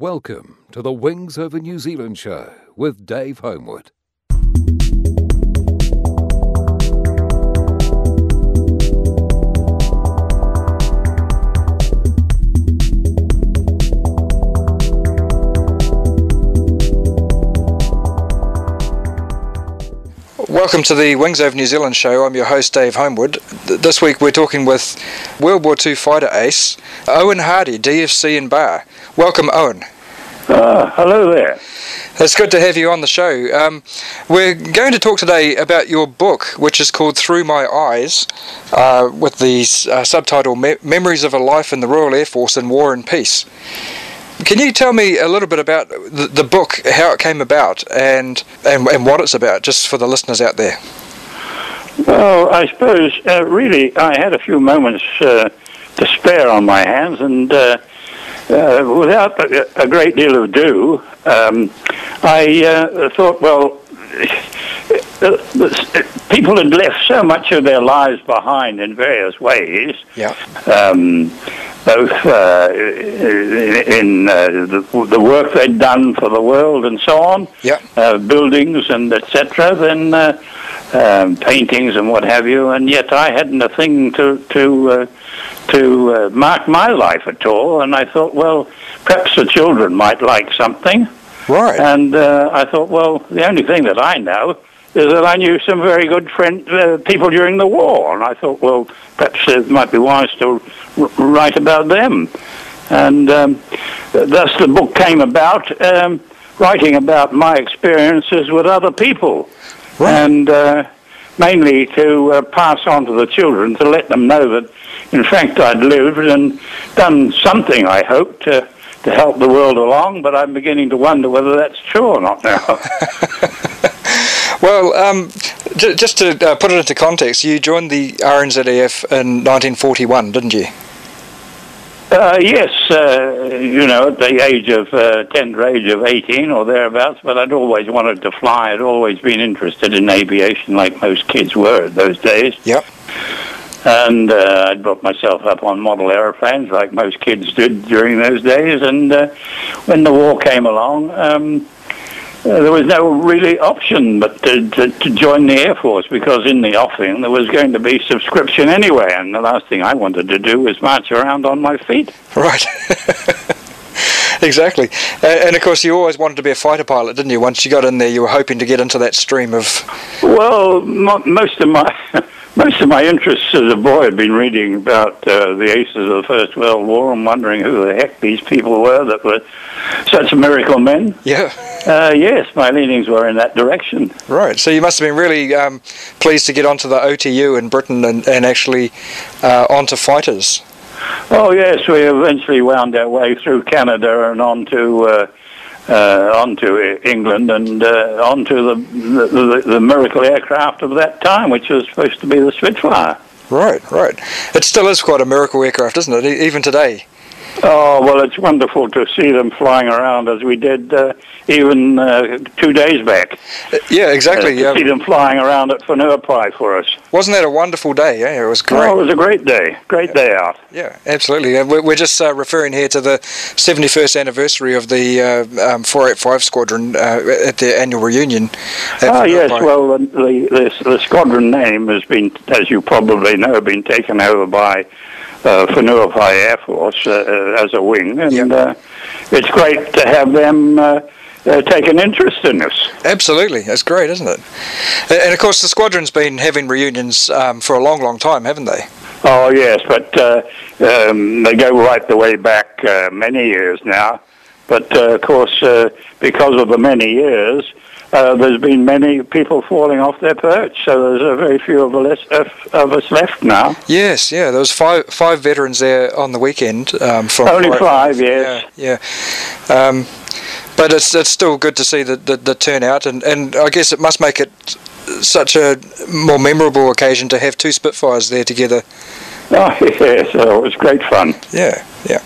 Welcome to the Wings Over New Zealand show with Dave Homewood. Welcome to the Wings Over New Zealand show. I'm your host, Dave Homewood. Th- This week we're talking with World War II fighter ace, Owen Hardy, DFC and Bar. Welcome, Owen. Ah, hello there. It's good to have you on the show. Um, we're going to talk today about your book, which is called Through My Eyes, uh, with the uh, subtitle Me- Memories of a Life in the Royal Air Force in War and Peace. Can you tell me a little bit about the, the book, how it came about, and, and and what it's about, just for the listeners out there? Well, I suppose uh, really I had a few moments uh, to spare on my hands, and uh, uh, without a, a great deal of ado, um, I uh, thought, well, people had left so much of their lives behind in various ways. Yeah. um, both uh, in uh, the, the work they'd done for the world and so on, Yeah. uh, buildings and etc., then uh, um, paintings and what have you, and yet I hadn't a thing to to uh, to uh, mark my life at all, and I thought, well, perhaps the children might like something. Right. And uh, I thought, well, the only thing that I know is that I knew some very good friend, uh, people during the war, and I thought, well, perhaps it might be wise to r- write about them. And um, thus the book came about, um, writing about my experiences with other people, Right. and uh, mainly to uh, pass on to the children to let them know that, in fact, I'd lived and done something, I hope, to to help the world along, but I'm beginning to wonder whether that's true or not now. Well, um, j- just to uh, put it into context, you joined the RNZAF in 1941, didn't you? uh, yes, uh, you know, at the age of, uh, tender age of 18 or thereabouts, but I'd always wanted to fly. I'd always been interested in aviation like most kids were those days. Yep. And uh, I'd brought myself up on model aeroplanes like most kids did during those days. And uh, when the war came along, um, uh, there was no really option but to, to, to join the Air Force because in the offing there was going to be subscription anyway. And the last thing I wanted to do was march around on my feet. Right. exactly. Uh, and of course, you always wanted to be a fighter pilot, didn't you? Once you got in there, you were hoping to get into that stream of. Well, mo- most of my most of my interests as a boy had been reading about uh, the aces of the First World War and wondering who the heck these people were that were such miracle men. Yeah. Uh, yes, my leanings were in that direction. Right. So you must have been really um, pleased to get onto the OTU in Britain and, and actually uh, onto fighters. Oh yes, we eventually wound our way through Canada and on to uh, onto England and uh, onto the, the, the the miracle aircraft of that time, which was supposed to be the Spitfire. Right, right. It still is quite a miracle aircraft, isn't it? E- even today. Oh well, it's wonderful to see them flying around as we did uh, even uh, two days back. Uh, Yeah, exactly. Uh, to see them flying around at Whenuapai for us. Wasn't that a wonderful day? Yeah, it was great. Oh, it was a great day, great day out. Yeah, absolutely. Uh, We're just uh, referring here to the 71st anniversary of the uh, um, 485 Squadron uh, at their annual reunion. Ah, yes. Well, the, the the squadron name has been, as you probably know, been taken over by uh, Whenuapai Air Force uh, uh, as a wing, and Yep. uh, it's great to have them uh, uh, take an interest in us. Absolutely, that's great, isn't it? And of course, the squadron's been having reunions um, for a long, long time, haven't they? Oh yes, but uh, um, they go right the way back uh, many years now. But uh, of course, uh, because of the many years, uh, there's been many people falling off their perch. So there's a very few of us, of us left now. Yes, yeah. There was five five veterans there on the weekend. Um, from Only five, yes. Yeah, yeah. Um, but it's it's still good to see the, the, the turnout, and, and I guess it must make it such a more memorable occasion to have two Spitfires there together. Oh yes, oh, it was great fun. Yeah, yeah.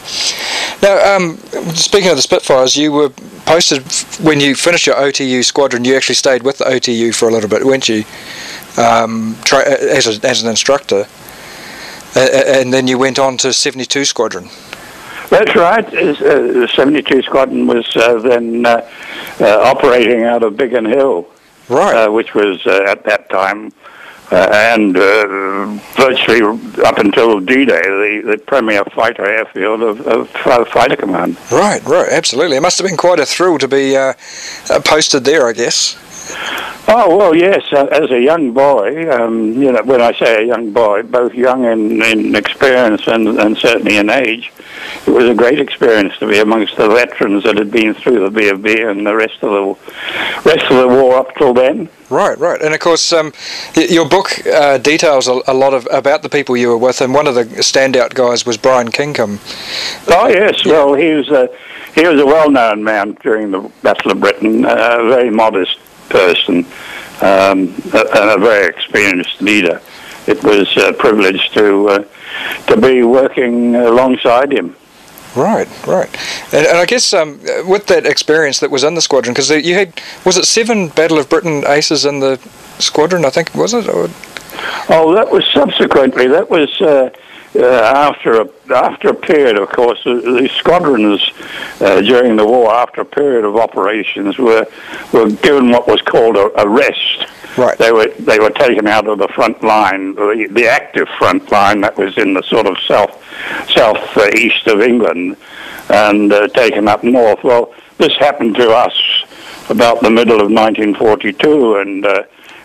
Now, um, speaking of the Spitfires, you were posted when you finished your OTU squadron. You actually stayed with the OTU for a little bit, weren't you? Um, tra- as a, as an instructor, uh, and then you went on to 72 Squadron. That's right. Uh, the 72 Squadron was uh, then uh, uh, operating out of Biggin Hill, Right. uh, which was uh, at that time uh, and uh, virtually up until D-Day the, the premier fighter airfield of, of uh, Fighter Command. Right, right, absolutely. It must have been quite a thrill to be uh, uh, posted there, I guess. Oh well, yes. Uh, as a young boy, um, you know, when I say a young boy, both young in, in experience and, and certainly in age, it was a great experience to be amongst the veterans that had been through the B and the rest of the rest of the war up till then. Right, right, and of course, um, your book uh, details a, a lot of about the people you were with, and one of the standout guys was Brian Kingcome. Oh yes, well he was a he was a well-known man during the Battle of Britain, uh, a very modest person, um, and a very experienced leader. It was a privilege to uh, to be working alongside him. Right, right, and, and I guess um, with that experience that was in the squadron, because you had was it seven Battle of Britain aces in the squadron? I think was it? Or, Oh, that was subsequently. That was uh, uh, after a after a period, of course. The, the squadrons uh, during the war, after a period of operations, were were given what was called a, a rest. Right. They were they were taken out of the front line, the, the active front line that was in the sort of south south uh, east of England, and uh, taken up north. Well, this happened to us about the middle of 1942, and.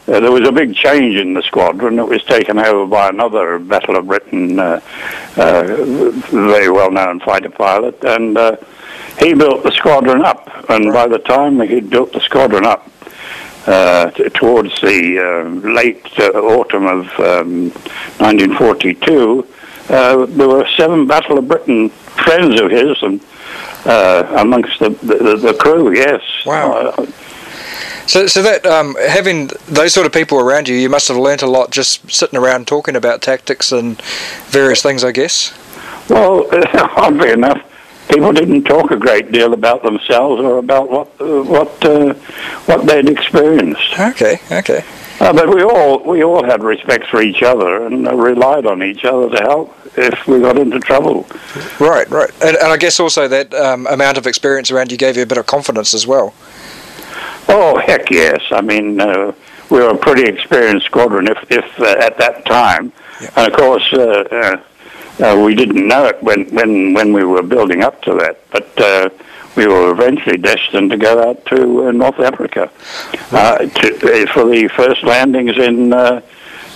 Uh, there was a big change in the squadron. It was taken over by another Battle of Britain, uh, uh, very well-known fighter pilot, and uh, he built the squadron up. And by the time he'd built the squadron up, uh, t- towards the uh, late uh, autumn of um, 1942, uh, there were seven Battle of Britain friends of his, and uh, amongst the, the the crew, yes. Wow. So, so that um, having those sort of people around you, you must have learnt a lot just sitting around talking about tactics and various things, I guess. Well, oddly enough, people didn't talk a great deal about themselves or about what uh, what uh, what they'd experienced. Okay, okay. Uh, but we all we all had respect for each other and uh, relied on each other to help if we got into trouble. Right, right. And, and I guess also that um, amount of experience around you gave you a bit of confidence as well. Oh heck yes! I mean, uh, we were a pretty experienced squadron, if if uh, at that time, and of course. Uh, uh, uh, we didn't know it when, when, when we were building up to that, but uh, we were eventually destined to go out to uh, North Africa uh, to, uh, for the first landings in uh,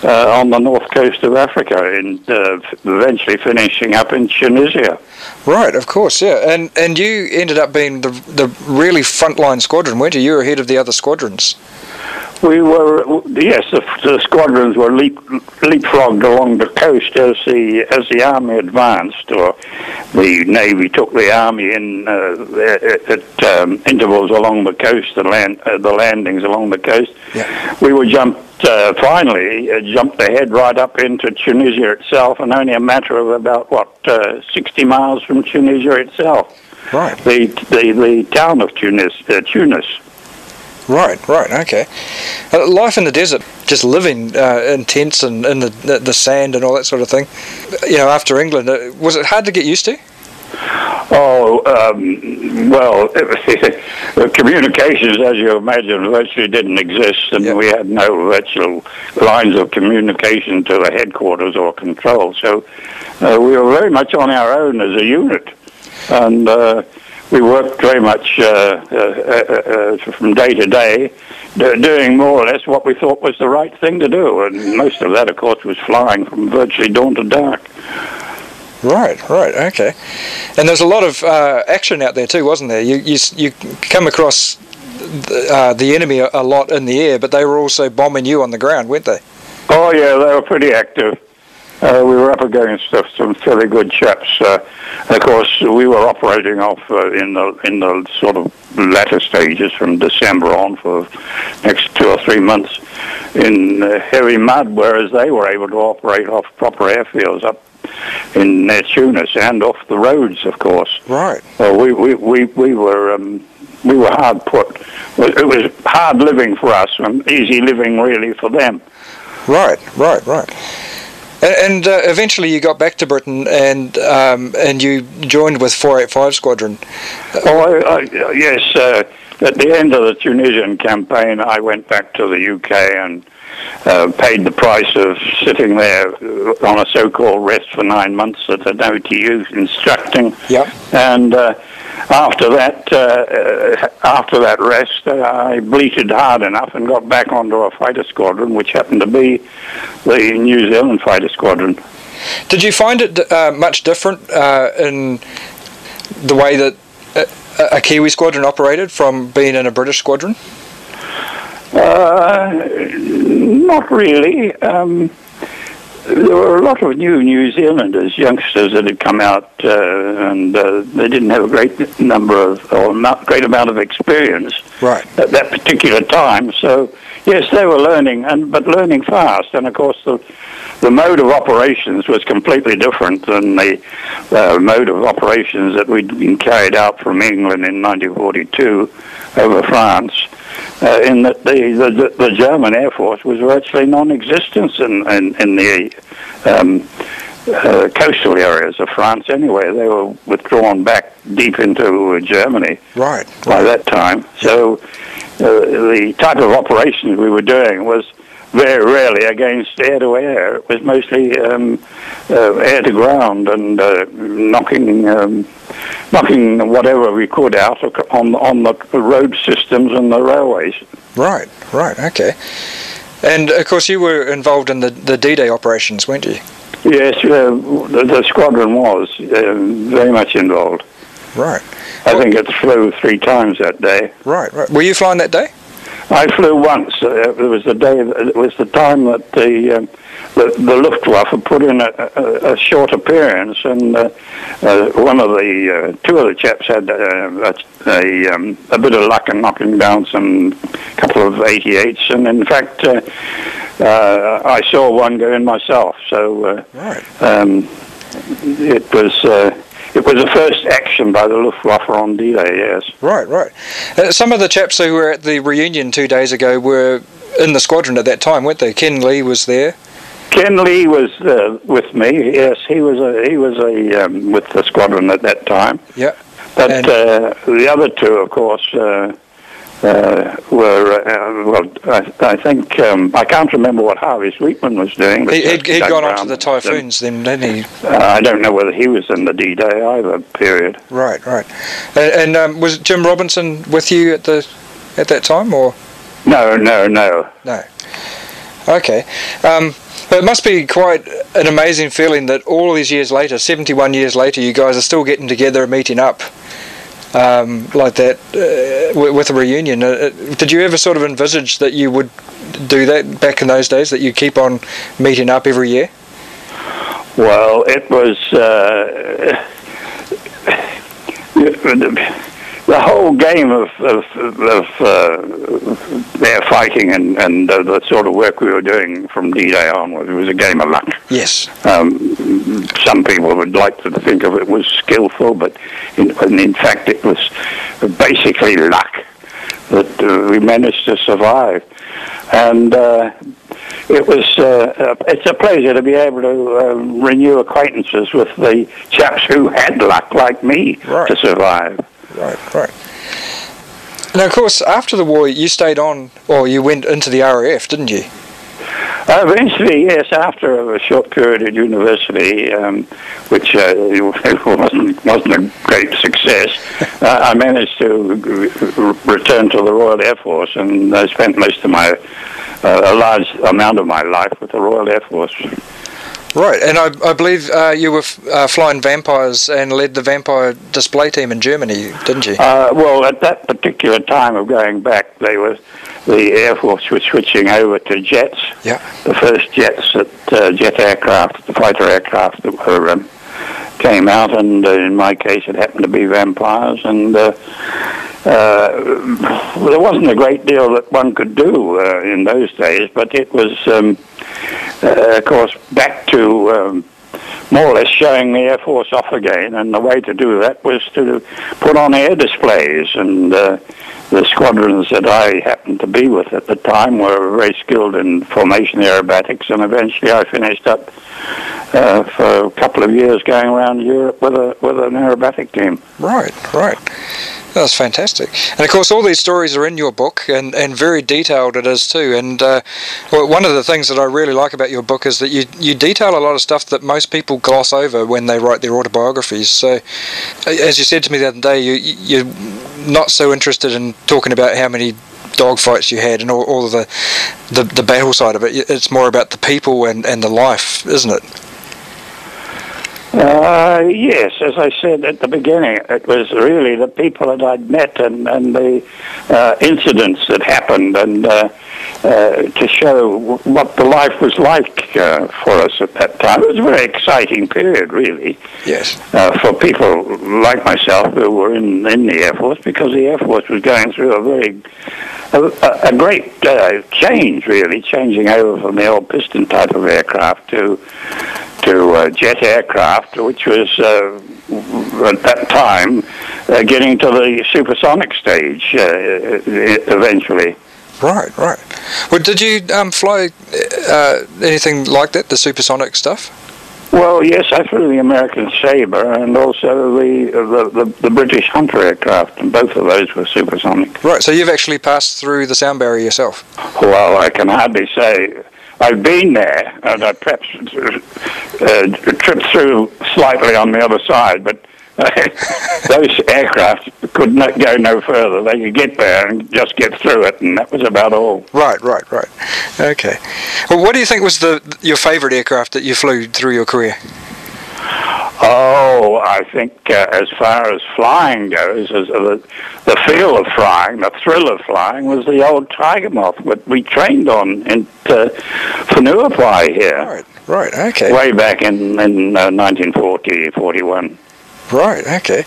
uh, on the north coast of Africa, and uh, eventually finishing up in Tunisia. Right, of course, yeah. And and you ended up being the the really frontline squadron, weren't you? You were ahead of the other squadrons. We were yes, the, the squadrons were leap, leapfrogged along the coast as the as the army advanced, or the navy took the army in uh, at, at um, intervals along the coast, the land uh, the landings along the coast. Yeah. We were jumped uh, finally uh, jumped ahead right up into Tunisia itself, and only a matter of about what uh, sixty miles from Tunisia itself, Right. the the, the town of Tunis, uh, Tunis. Right, right, okay. Uh, life in the desert, just living uh, in tents and in the, the the sand and all that sort of thing. You know, after England, uh, was it hard to get used to? Oh, um, well, communications, as you imagine, virtually didn't exist, and Yep. we had no virtual lines of communication to the headquarters or control. So uh, we were very much on our own as a unit, and uh, we worked very much uh, uh, uh, uh, from day to day, do- doing more or less what we thought was the right thing to do, and most of that, of course, was flying from virtually dawn to dark. Right, right, okay. And there's a lot of uh, action out there too, wasn't there? You you you come across the, uh, the enemy a, a lot in the air, but they were also bombing you on the ground, weren't they? Oh yeah, they were pretty active. Uh, we were up against uh, some fairly good chaps. Uh, of course, we were operating off uh, in the in the sort of latter stages from December on for next two or three months in uh, heavy mud, whereas they were able to operate off proper airfields up in uh, Tunis and off the roads, of course. Right. Well, we we we, we were um, we were hard put. It was hard living for us and easy living really for them. Right, right, right. And, and uh, eventually you got back to Britain and um, and you joined with 485 Squadron. Oh, I, I, yes. Uh, at the end of the Tunisian campaign, I went back to the UK and uh, paid the price of sitting there on a so-called rest for nine months at an OTU instructing. Yep. And uh, after that, uh, after that rest, uh, I bleated hard enough and got back onto a fighter squadron, which happened to be the New Zealand fighter squadron. Did you find it uh, much different uh, in the way that a Kiwi squadron operated from being in a British squadron? Uh, not really. Um, there were a lot of new New Zealanders, youngsters that had come out, uh, and uh, they didn't have a great number of, or not great amount of experience right. at that particular time. So, yes, they were learning, and but learning fast. And of course, the the mode of operations was completely different than the uh, mode of operations that we'd been carried out from England in 1942 over France. Uh, in that the, the, the German Air Force was virtually non-existent in, in, in the um, uh, coastal areas of France anyway. They were withdrawn back deep into Germany right, by that time. So uh, the type of operations we were doing was very rarely against air to air. It was mostly um, uh, air to ground and uh, knocking um, knocking whatever we could out on on the road systems and the railways. Right, right, okay. And of course, you were involved in the the D-Day operations, weren't you? Yes, uh, the, the, squadron was uh, very much involved. Right. I think it flew three times that day. Right, right. Were you flying that day? I flew once. Uh, it was the day. It was the time that the um, the, the Luftwaffe put in a, a, a short appearance, and uh, uh, one of the uh, two of the chaps had uh, a a, um, a bit of luck in knocking down some couple of 88s, and in fact, uh, uh, I saw one go in myself. So right. um, it was. It was the first action by the Luftwaffe on D-Day, yes. Right, right. Uh, some of the chaps who were at the reunion two days ago were in the squadron at that time, weren't they? Ken Lee was there. Ken Lee was uh, with me. Yes, he was a he was a um, with the squadron at that time. Yeah. But uh, the other two, of course, uh, uh, were uh, well. I, I think um, I can't remember what Harvey Sweetman was doing. He, had he'd gone on to the Typhoons, then, didn't he? Uh, I don't know whether he was in the D-Day either. Period. Right, right. And, and um, was Jim Robinson with you at the at that time, or? No, no, no. No. Okay. Um, it must be quite an amazing feeling that all these years later, 71 years later, you guys are still getting together and meeting up um, like that uh, with a reunion. Uh, uh, did you ever sort of envisage that you would do that back in those days, that you keep on meeting up every year? Well, it was. Uh, the whole game of of, of uh, air fighting and and uh, the sort of work we were doing from D-Day onwards it was a game of luck. Yes. Um, some people would like to think of it was skillful, but in, in fact it was basically luck that uh, we managed to survive, and. Uh, it was uh, it's a pleasure to be able to uh, renew acquaintances with the chaps who had luck like me right. to survive right, right. Now, of course, after the war, you stayed on, or you went into the RAF, didn't you? Uh, eventually, yes, after a short period at university, um, which uh, wasn't, wasn't a great success, uh, I managed to return to the Royal Air Force, and I spent most of my, uh, a large amount of my life with the Royal Air Force. Right, and I, I believe uh, you were f- uh, flying Vampires and led the Vampire display team in Germany, didn't you? Uh, well, at that particular time of going back, they were the Air Force was switching over to jets. Yeah. The first jets, that, uh, jet aircraft, the fighter aircraft that were um, came out, and uh, in my case, it happened to be Vampires, and. Uh, uh, there wasn't a great deal that one could do uh, in those days, but it was, um, uh, of course, back to um, more or less showing the Air Force off again. And the way to do that was to put on air displays and uh, the squadrons that I happened to be with at the time were very skilled in formation aerobatics, and eventually I finished up uh, for a couple of years going around Europe with a with an aerobatic team. Right, right. That's fantastic. And of course, all these stories are in your book, and, and very detailed it is too. And uh, one of the things that I really like about your book is that you, you detail a lot of stuff that most people gloss over when they write their autobiographies. So, as you said to me the other day, you, you're not so interested in talking about how many dogfights you had and all, all the, the, the battle side of it. It's more about the people and, and the life, isn't it? Uh, yes, as I said at the beginning, it was really the people that I'd met and, and the uh, incidents that happened and uh, uh to show what the life was like uh, for us at that time. It was a very exciting period, really. Yes. Uh, for people like myself who were in, in the Air Force because the Air Force was going through a very a, a great change, really, changing over from the old piston type of aircraft to to uh, jet aircraft, which was uh, at that time uh, getting to the supersonic stage uh, eventually. Right, right. Well, did you um, fly uh, anything like that, the supersonic stuff? Well, yes, I flew the American Sabre and also the, the, the, the, British Hunter aircraft, and both of those were supersonic. Right, so you've actually passed through the sound barrier yourself? Well, I can hardly say I've been there, and I perhaps uh, tripped through slightly on the other side, but those aircraft could not go no further. They could get there and just get through it, and that was about all. Right, right, right. Okay. Well, what do you think was the your favourite aircraft that you flew through your career? Oh, I think uh, as far as flying goes, as uh, the, the feel of flying, the thrill of flying was the old Tiger Moth that we trained on in uh, Whenuapai here. Right, right, okay. Way back in, in uh, 1940, 41. Right. Okay.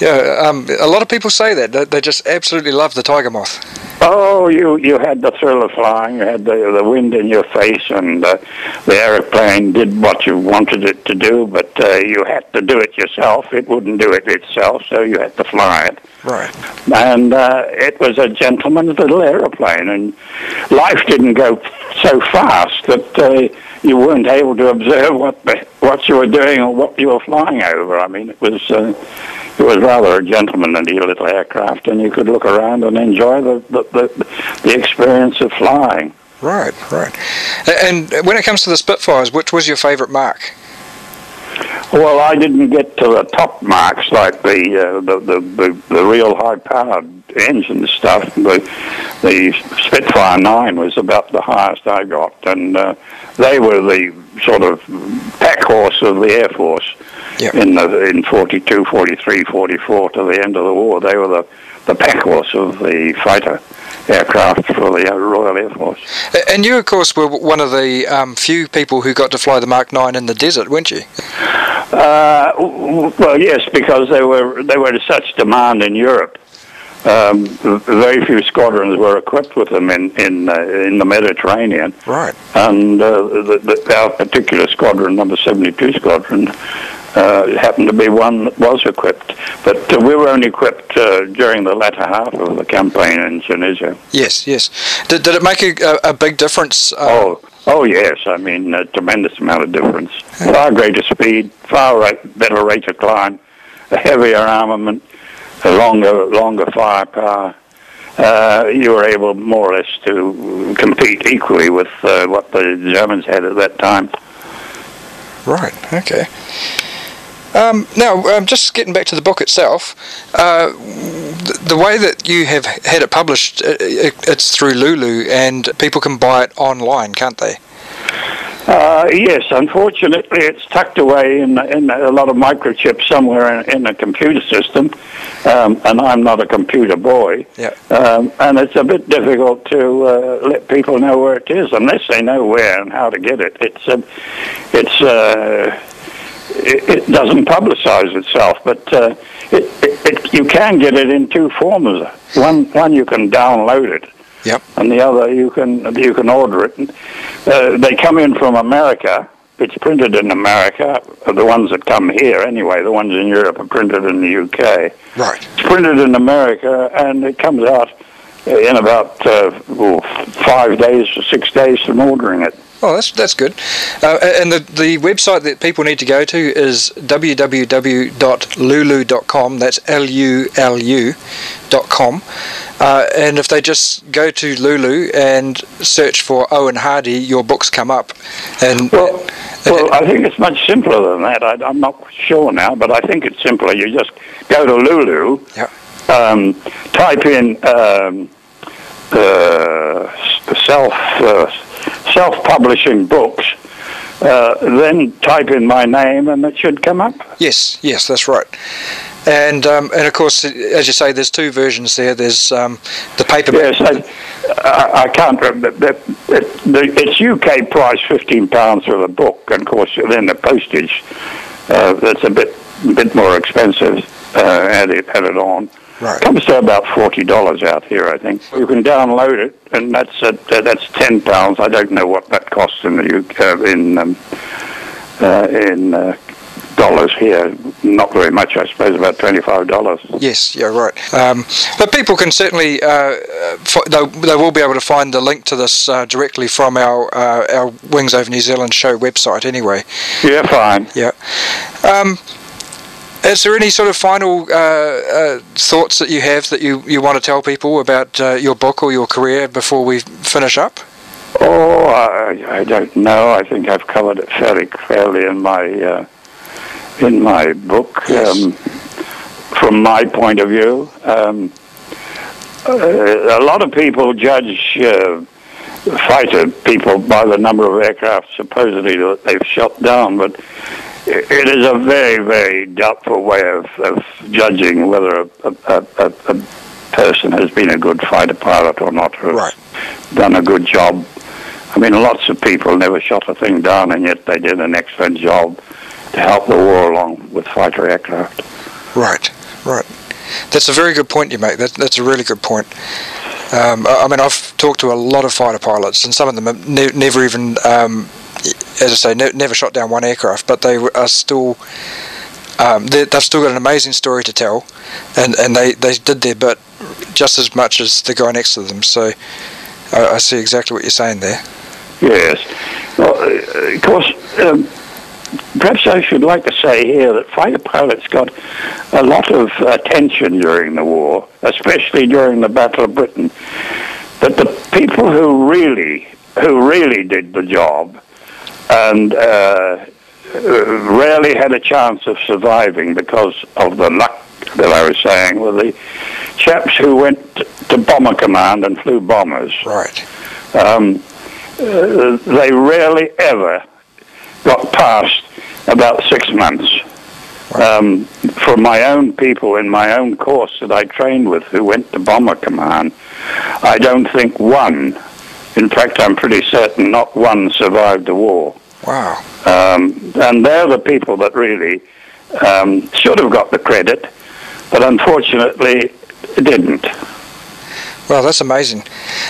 Yeah. Um, a lot of people say that they just absolutely love the tiger moth. Oh, you you had the thrill of flying. You had the the wind in your face, and uh, the airplane did what you wanted it to do. But uh, you had to do it yourself. It wouldn't do it itself, so you had to fly it. Right. And uh, it was a gentleman's little aeroplane, and life didn't go so fast that uh, you weren't able to observe what what you were doing or what you were flying over. I mean, it was uh, it was rather a gentlemanly little aircraft, and you could look around and enjoy the the, the, the experience of flying. Right, right. And when it comes to the Spitfires, which was your favourite mark? Well, I didn't get to the top marks like the uh, the, the, the, the real high powered engine stuff. The the Spitfire nine was about the highest I got, and uh, they were the sort of pack horse of the Air Force yep. in the in 42, 43, 44 to the end of the war. They were the the pack horse of the fighter aircraft for the Royal Air Force. And you, of course, were one of the um, few people who got to fly the Mark 9 in the desert, weren't you? Uh, well, yes, because they were they were such demand in Europe. Um, very few squadrons were equipped with them in in, uh, in the Mediterranean. Right. And uh, the, the, our particular squadron, number seventy-two squadron, uh, happened to be one that was equipped. But uh, we were only equipped uh, during the latter half of the campaign in Tunisia. Yes, yes. Did, did it make a, a big difference? Uh, oh, oh yes. I mean, a tremendous amount of difference. Far greater speed, far rate, better rate of climb, a heavier armament a longer longer firepower. Uh, you were able more or less to compete equally with uh, what the Germans had at that time. Right. Okay. Um, now, um, just getting back to the book itself, uh, the, the, way that you have had it published, it, it, it's through Lulu, and people can buy it online, can't they? Uh, yes, unfortunately, it's tucked away in, in a lot of microchips somewhere in, in a computer system, um, and I'm not a computer boy. Yeah. Um, and it's a bit difficult to uh, let people know where it is unless they know where and how to get it. It's uh, it's uh, it, it, doesn't publicize itself, but uh, it, it, you can get it in two forms. One one you can download it Yep. And the other, you can you can order it. Uh, they come in from America, it's printed in America. The ones that come here, anyway, the ones in Europe are printed in the UK. Right. It's printed in America, and it comes out in about uh, five days or six days from ordering it. Oh, that's that's good. Uh, and the the website that people need to go to is www.lulu.com. That's L U L U dot com. Uh, and if they just go to Lulu and search for Owen Hardy, your books come up. And Well, well, I think it's much simpler than that. I, I'm not sure now, but I think it's simpler. You just go to Lulu, Yeah. um, type in um, uh, s- self self-publishing books, uh, then type in my name, and it should come up. Yes, yes, that's right. And um, and of course, as you say, there's two versions there. There's um, the paperback. Yes, I, I, can't remember. The, the, the, it's UK price, fifteen pounds for the book, and of course, then the postage. Uh, that's a bit bit more expensive. Uh, added added on. Right. Comes to about forty dollars out here, I think. You can download it, and that's at, uh, that's ten pounds. I don't know what that costs in the UK uh, in um, uh, in uh, dollars here. Not very much, I suppose. About twenty five dollars. Yes, yeah, right. Um, but people can certainly uh, f- they, they will be able to find the link to this uh, directly from our uh, our Wings Over New Zealand show website. Anyway, Yeah, fine. yeah. Um, is there any sort of final uh, uh, thoughts that you have that you, you want to tell people about uh, your book or your career before we finish up? Oh, I, I don't know. I think I've covered it fairly clearly in my uh, in my book. Yes. Um, from my point of view, um, uh, a lot of people judge uh, fighter people by the number of aircraft supposedly that they've shot down, but it is a very, very doubtful way of, of judging whether a, a, a, a person has been a good fighter pilot or not, or Right. done a good job. I mean, lots of people never shot a thing down, and yet they did an excellent job to help the war along with fighter aircraft. Right, right. That's a very good point you make. That, that's a really good point. Um, I, I mean, I've talked to a lot of fighter pilots, and some of them have ne- never even, um, as I say, ne- never shot down one aircraft, but they are still. Um, they, they've still got an amazing story to tell, and, and they, they did their bit just as much as the guy next to them. So I, I see exactly what you're saying there. Yes. Well, uh, of course, um, perhaps I should like to say here that fighter pilots got a lot of attention during the war, especially during the Battle of Britain. But the people who really, who really did the job, and uh, rarely had a chance of surviving because of the luck that I was saying, were the chaps who went to bomber command and flew bombers Right. um, uh, they rarely ever got past about six months. Um, for my own people in my own course that I trained with who went to Bomber Command, I don't think one, in fact, I'm pretty certain not one survived the war. Wow. Um, and they're the people that really um, should have got the credit, but unfortunately didn't. Well, that's amazing.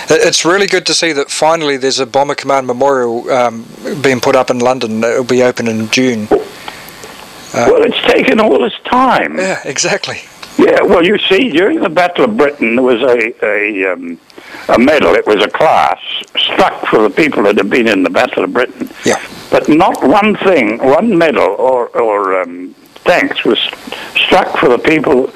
It's really good to see that finally there's a Bomber Command Memorial um, being put up in London. It'll be open in June. well, it's taken all this time. Yeah, exactly. Yeah, well, you see, during the Battle of Britain, there was a a, um, a medal. It was a class struck for the people that had been in the Battle of Britain. Yeah. But not one thing, one medal or or um, thanks was struck for the people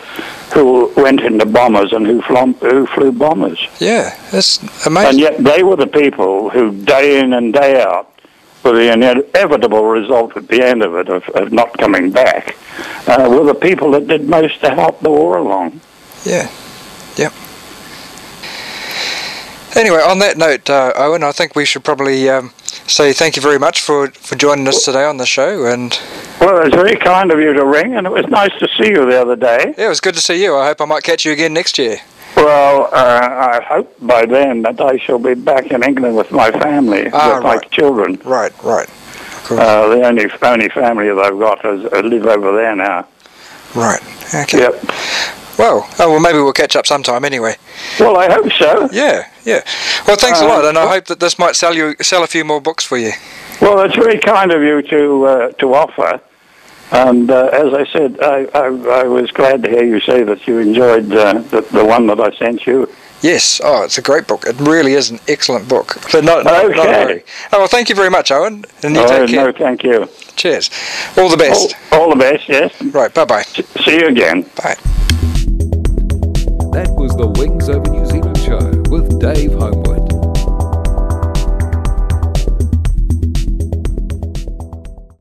who went into bombers and who, flom- who flew bombers. Yeah, that's amazing. And yet they were the people who, day in and day out, with the inevitable result at the end of it of, of not coming back, uh, were the people that did most to help the war along. Yeah, yep. Anyway, on that note, uh, Owen, I think we should probably um, say thank you very much for, for joining us today on the show. And Well, it was very kind of you to ring, and it was nice to see you the other day. yeah, it was good to see you. I hope I might catch you again next year. Well, uh, I hope by then that I shall be back in England with my family, Ah, with my children. Right, right, cool. Uh, the only only family that I've got is uh, live over there now. right. Okay. Yep. Well, oh well, maybe we'll catch up sometime anyway. Well, I hope so. Yeah, yeah. Well, thanks a Uh, lot, and I hope that this might sell you sell a few more books for you. Well, that's very kind of you to uh, to offer. And uh, as I said, I, I, I, was glad to hear you say that you enjoyed uh, the, the one that I sent you. Yes. Oh, it's a great book. It really is an excellent book. But not, okay. Not oh, well, thank you very much, Owen. And you oh, take care. No, thank you. Cheers. All the best. All, all the best, yes. Right, bye-bye. See you again. Bye. That was the Wings Over New Zealand show with Dave Homewood.